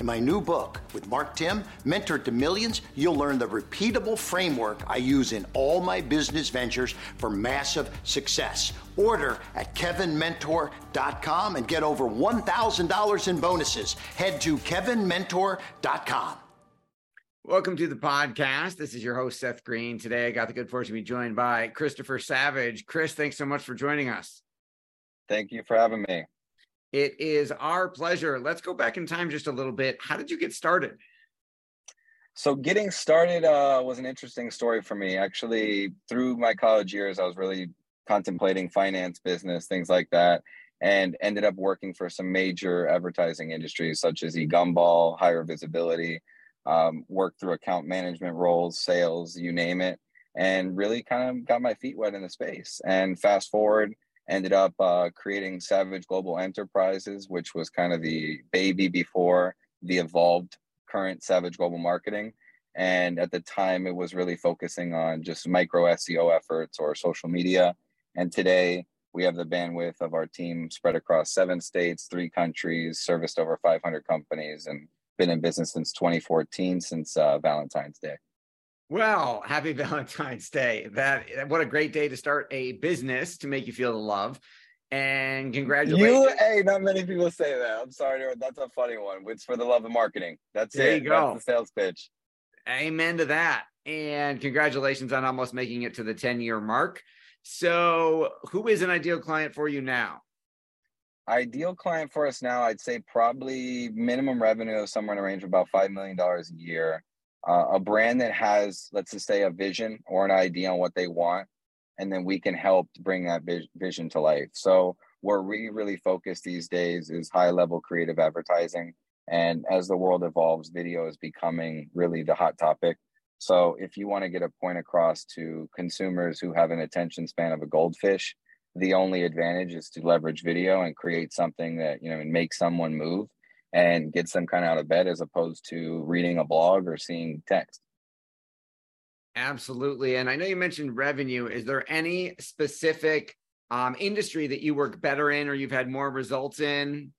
In my new book with Mark Timm, Mentor to Millions, you'll learn the repeatable framework I use in all my business ventures for massive success. Order at kevinmentor.com and get over $1,000 in bonuses. Head to kevinmentor.com. Welcome to the podcast. This is your host, Seth Greene. Today, I got the good fortune to be joined by Christopher Savage. Chris, thanks so much for joining us. Thank you for having me. It is our pleasure. Let's go back in time just a little bit. How did you get started? So, getting started uh, was an interesting story for me. Actually, through my college years, I was really contemplating finance, business, things like that, and ended up working for some major advertising industries such as eGumball, Higher Visibility, um, worked through account management roles, sales, you name it, and really kind of got my feet wet in the space. And fast forward, ended up uh, creating Savage Global Enterprises, which was kind of the baby before the evolved current Savage Global Marketing. And at the time, it was really focusing on just micro SEO efforts or social media. And today, we have the bandwidth of our team spread across seven states, three countries, serviced over 500 companies, and been in business since 2014, since uh, Valentine's Day. Well, happy Valentine's Day. That what a great day to start a business to make you feel the love. And congratulations. You, hey, not many people say that. I'm sorry, that's a funny one. It's for the love of marketing. That's there it. You go. That's the sales pitch. Amen to that. And congratulations on almost making it to the 10 year mark. So, who is an ideal client for you now? Ideal client for us now, I'd say probably minimum revenue of somewhere in the range of about $5 million a year uh, a brand that has let's just say a vision or an idea on what they want and then we can help bring that vision to life. So where we really focus these days is high level creative advertising. And as the world evolves video is becoming really the hot topic. So if you want to get a point across to consumers who have an attention span of a goldfish the only advantage is to leverage video and create something that you know and make someone move and gets them kind of out of bed as opposed to reading a blog or seeing text. Absolutely. And I know you mentioned revenue. Is there any specific um, industry that you work better in or you've had more results in?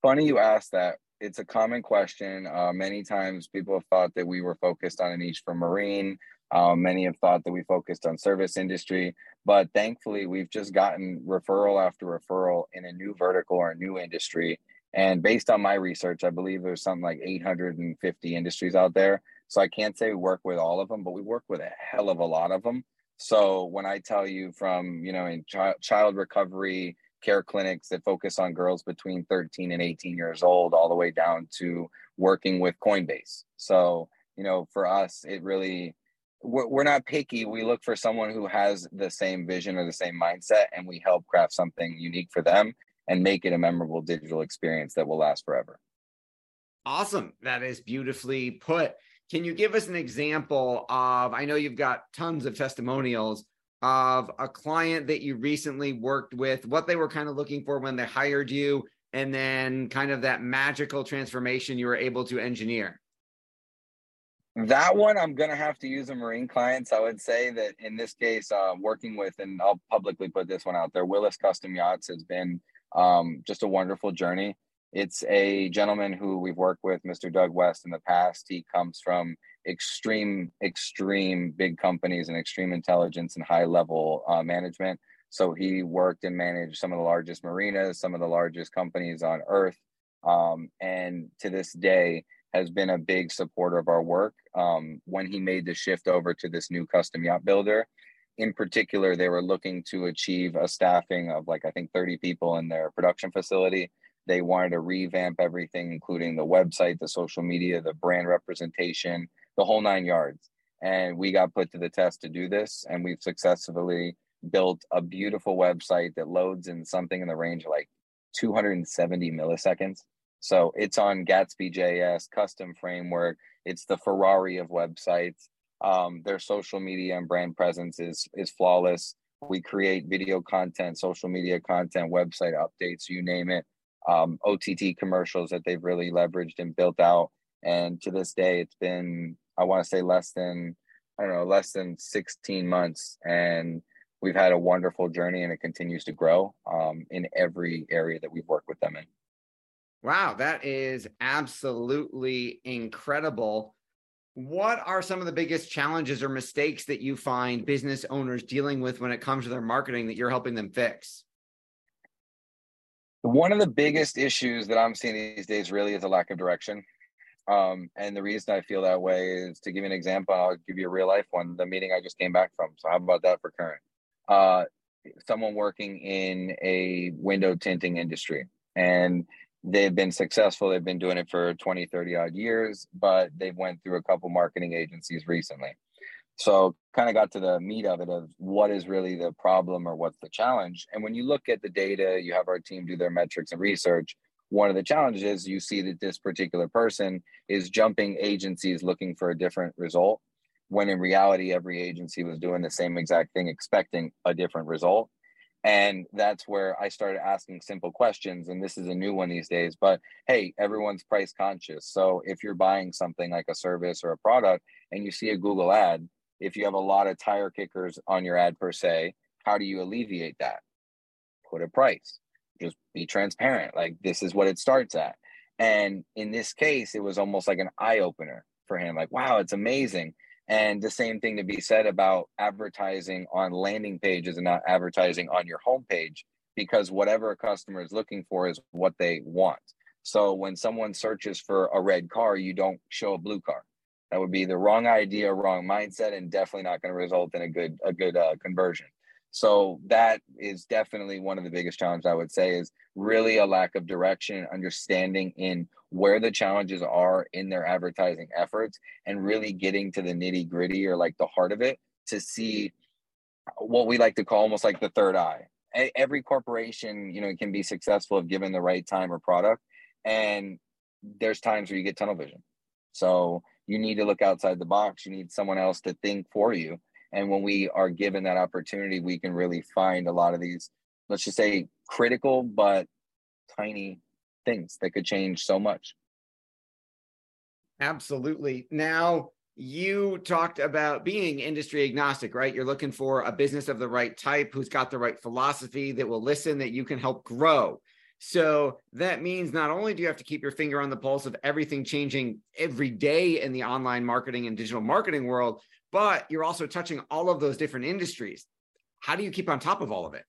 Funny you asked that. It's a common question. Uh, many times people have thought that we were focused on a niche for marine. Um, many have thought that we focused on service industry, but thankfully we've just gotten referral after referral in a new vertical or a new industry and based on my research, I believe there's something like 850 industries out there. So I can't say we work with all of them, but we work with a hell of a lot of them. So when I tell you from, you know, in ch- child recovery care clinics that focus on girls between 13 and 18 years old, all the way down to working with Coinbase. So, you know, for us, it really we're, we're not picky. We look for someone who has the same vision or the same mindset, and we help craft something unique for them and make it a memorable digital experience that will last forever. Awesome. That is beautifully put. Can you give us an example of? I know you've got tons of testimonials of a client that you recently worked with, what they were kind of looking for when they hired you, and then kind of that magical transformation you were able to engineer. That one, I'm going to have to use a marine clients. I would say that in this case, uh, working with, and I'll publicly put this one out there, Willis Custom Yachts has been um, just a wonderful journey. It's a gentleman who we've worked with, Mr. Doug West, in the past. He comes from extreme, extreme big companies and extreme intelligence and high level uh, management. So he worked and managed some of the largest marinas, some of the largest companies on earth. Um, and to this day, has been a big supporter of our work. Um, when he made the shift over to this new custom yacht builder, in particular, they were looking to achieve a staffing of like, I think 30 people in their production facility. They wanted to revamp everything, including the website, the social media, the brand representation, the whole nine yards. And we got put to the test to do this, and we've successfully built a beautiful website that loads in something in the range of like 270 milliseconds. So it's on Gatsby JS custom framework. It's the Ferrari of websites. Um, their social media and brand presence is is flawless. We create video content, social media content, website updates, you name it um, OTT commercials that they've really leveraged and built out. And to this day, it's been, I want to say less than, I don't know, less than 16 months. And we've had a wonderful journey and it continues to grow um, in every area that we've worked with them in. Wow, that is absolutely incredible. What are some of the biggest challenges or mistakes that you find business owners dealing with when it comes to their marketing that you're helping them fix? One of the biggest issues that I'm seeing these days really is a lack of direction. Um, and the reason I feel that way is to give you an example, I'll give you a real life one, the meeting I just came back from. So, how about that for current? Uh, someone working in a window tinting industry and they've been successful. They've been doing it for 20, 30 odd years, but they've went through a couple marketing agencies recently. So kind of got to the meat of it of what is really the problem or what's the challenge. And when you look at the data, you have our team do their metrics and research. One of the challenges you see that this particular person is jumping agencies looking for a different result, when in reality, every agency was doing the same exact thing, expecting a different result. And that's where I started asking simple questions. And this is a new one these days, but hey, everyone's price conscious. So if you're buying something like a service or a product and you see a Google ad, if you have a lot of tire kickers on your ad per se, how do you alleviate that? Put a price. Just be transparent. Like this is what it starts at. And in this case, it was almost like an eye opener for him. Like, wow, it's amazing. And the same thing to be said about advertising on landing pages and not advertising on your homepage, because whatever a customer is looking for is what they want. So when someone searches for a red car, you don't show a blue car that would be the wrong idea, wrong mindset, and definitely not going to result in a good a good uh, conversion. So that is definitely one of the biggest challenges I would say is really a lack of direction and understanding in where the challenges are in their advertising efforts and really getting to the nitty gritty or like the heart of it to see what we like to call almost like the third eye. Every corporation, you know, can be successful if given the right time or product. And there's times where you get tunnel vision. So you need to look outside the box. You need someone else to think for you. And when we are given that opportunity, we can really find a lot of these, let's just say, critical but tiny things that could change so much. Absolutely. Now, you talked about being industry agnostic, right? You're looking for a business of the right type who's got the right philosophy that will listen, that you can help grow. So that means not only do you have to keep your finger on the pulse of everything changing every day in the online marketing and digital marketing world, but you're also touching all of those different industries. How do you keep on top of all of it?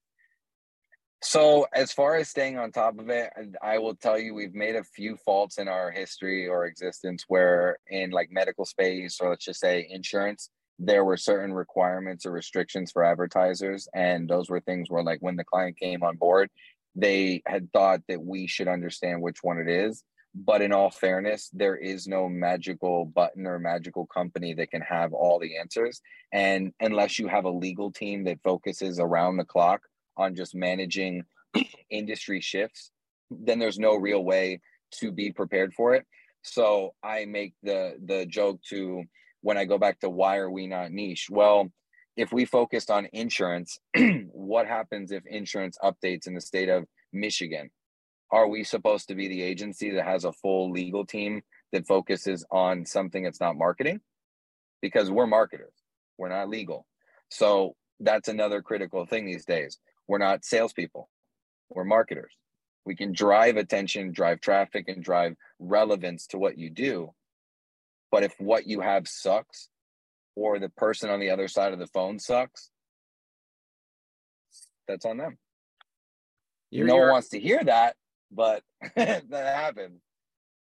So, as far as staying on top of it, I will tell you we've made a few faults in our history or existence where, in like medical space or let's just say insurance, there were certain requirements or restrictions for advertisers. And those were things where, like, when the client came on board, they had thought that we should understand which one it is But in all fairness, there is no magical button or magical company that can have all the answers. And unless you have a legal team that focuses around the clock on just managing industry shifts, then there's no real way to be prepared for it. So I make the the joke to when I go back to why are we not niche? Well, if we focused on insurance, what happens if insurance updates in the state of Michigan? Are we supposed to be the agency that has a full legal team that focuses on something that's not marketing? Because we're marketers, we're not legal. So that's another critical thing these days. We're not salespeople, we're marketers. We can drive attention, drive traffic, and drive relevance to what you do. But if what you have sucks, or the person on the other side of the phone sucks, that's on them. You're, no you're, one wants to hear that, but that happens.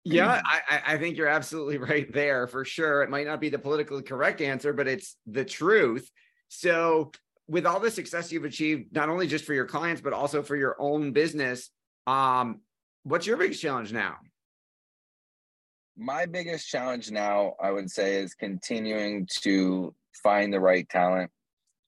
Yeah, I, I think you're absolutely right there for sure. It might not be the politically correct answer, but it's the truth. So, with all the success you've achieved, not only just for your clients, but also for your own business, um, what's your biggest challenge now? My biggest challenge now, I would say, is continuing to find the right talent.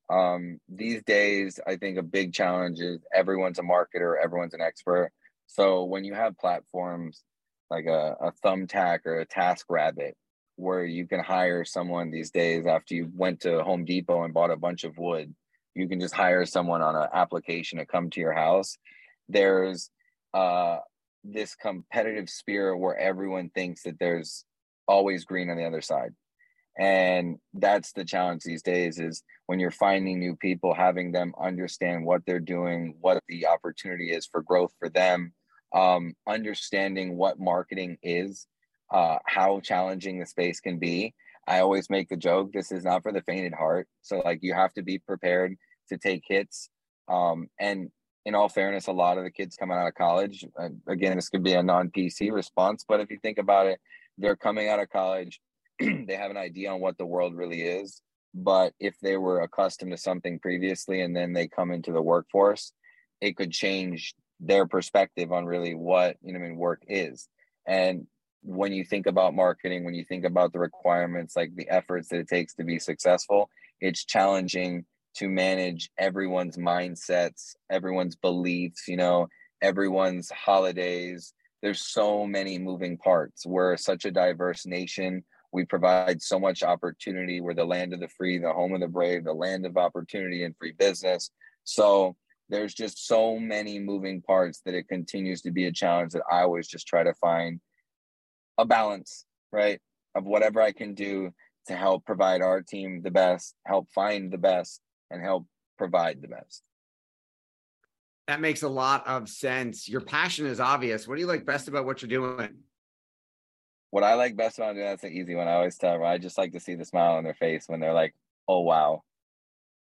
Um, these days, I think a big challenge is everyone's a marketer, everyone's an expert. So when you have platforms like a, a thumbtack or a TaskRabbit, where you can hire someone these days after you went to Home Depot and bought a bunch of wood, you can just hire someone on an application to come to your house. There's uh, this competitive spirit where everyone thinks that there's always green on the other side. And that's the challenge these days is when you're finding new people having them understand what they're doing what the opportunity is for growth for them um, understanding what marketing is uh, how challenging the space can be. I always make the joke this is not for the fainted heart. So like you have to be prepared to take hits um, and in all fairness, a lot of the kids coming out of college, again, this could be a non PC response, but if you think about it, they're coming out of college, they have an idea on what the world really is. But if they were accustomed to something previously and then they come into the workforce, it could change their perspective on really what you know I mean work is. And when you think about marketing, when you think about the requirements, like the efforts that it takes to be successful, it's challenging to manage everyone's mindsets, everyone's beliefs, you know, everyone's holidays. There's so many moving parts. We're such a diverse nation. We provide so much opportunity. We're the land of the free, the home of the brave, the land of opportunity and free business. So there's just so many moving parts that it continues to be a challenge that I always just try to find a balance, right? Of whatever I can do to help provide our team the best, help find the best, and help provide the best. That makes a lot of sense. Your passion is obvious. What do you like best about what you're doing? What I like best about doing that's an easy one. I always tell them I just like to see the smile on their face when they're like, "Oh wow."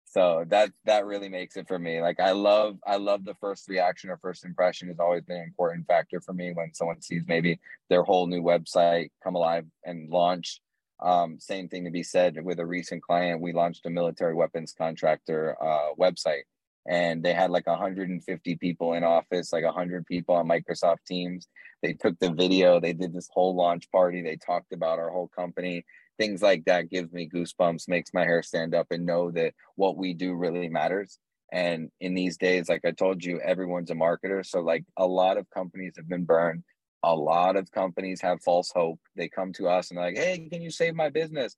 So that that really makes it for me. Like I love I love the first reaction or first impression has always been an important factor for me when someone sees maybe their whole new website come alive and launch um, same thing to be said with a recent client. We launched a military weapons contractor uh, website, and they had like 150 people in office, like 100 people on Microsoft Teams. They took the video, they did this whole launch party, they talked about our whole company. Things like that gives me goosebumps, makes my hair stand up, and know that what we do really matters. And in these days, like I told you, everyone's a marketer. So, like, a lot of companies have been burned a lot of companies have false hope. They come to us and like, hey, can you save my business?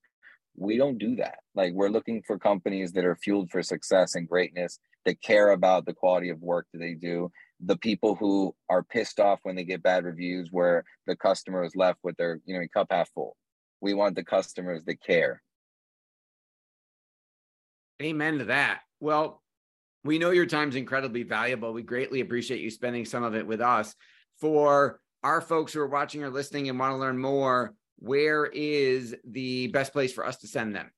We don't do that. Like we're looking for companies that are fueled for success and greatness, that care about the quality of work that they do. The people who are pissed off when they get bad reviews where the customer is left with their, you know, cup half full. We want the customers that care. Amen to that. Well, we know your time's incredibly valuable. We greatly appreciate you spending some of it with us. For our folks who are watching or listening and want to learn more, where is the best place for us to send them?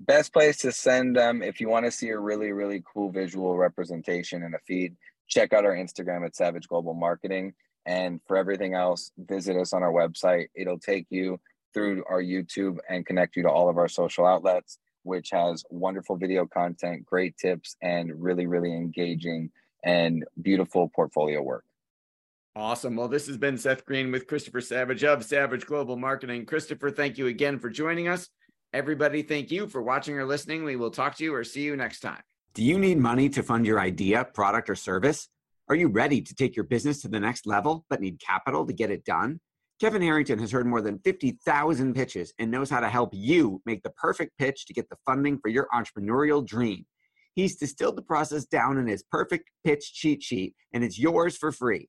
Best place to send them if you want to see a really, really cool visual representation in a feed, check out our Instagram at Savage Global Marketing. And for everything else, visit us on our website. It'll take you through our YouTube and connect you to all of our social outlets, which has wonderful video content, great tips, and really, really engaging and beautiful portfolio work. Awesome. Well, this has been Seth Greene with Christopher Savage of Savage Global Marketing. Christopher, thank you again for joining us. Everybody, thank you for watching or listening. We will talk to you or see you next time. Do you need money to fund your idea, product, or service? Are you ready to take your business to the next level but need capital to get it done? Kevin Harrington has heard more than 50,000 pitches and knows how to help you make the perfect pitch to get the funding for your entrepreneurial dream. He's distilled the process down in his perfect pitch cheat sheet, and it's yours for free.